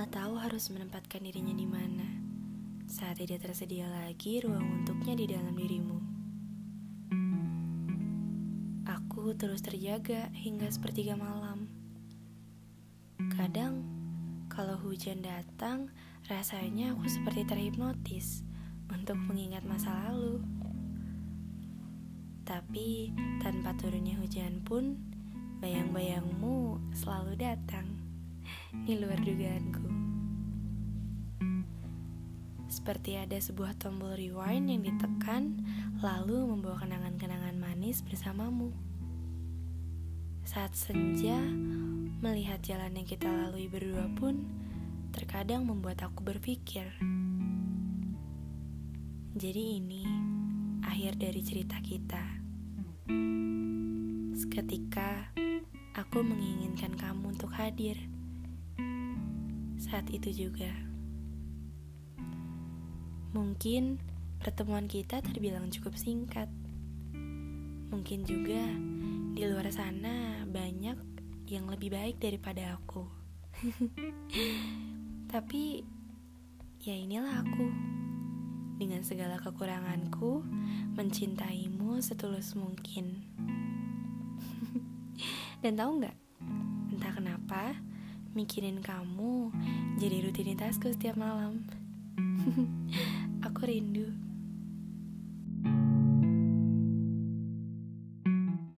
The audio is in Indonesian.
Tak tahu harus menempatkan dirinya di mana saat tidak tersedia lagi ruang untuknya di dalam dirimu. Aku terus terjaga hingga sepertiga malam. Kadang, kalau hujan datang, rasanya aku seperti terhipnotis untuk mengingat masa lalu. Tapi, tanpa turunnya hujan pun, bayang-bayangmu selalu datang. Di luar dugaanku. Seperti ada sebuah tombol rewind yang ditekan, lalu membawa kenangan-kenangan manis bersamamu. Saat senja, melihat jalan yang kita lalui berdua pun terkadang membuat aku berpikir. Jadi ini akhir dari cerita kita. Seketika aku menginginkan kamu untuk hadir. Saat itu juga. Mungkin pertemuan kita terbilang cukup singkat. Mungkin juga di luar sana banyak yang lebih baik daripada aku. Tapi ya inilah aku. Dengan segala kekuranganku, mencintaimu setulus mungkin. Dan tahu nggak? Entah kenapa, mikirin kamu jadi rutinitasku setiap malam. Aku rindu.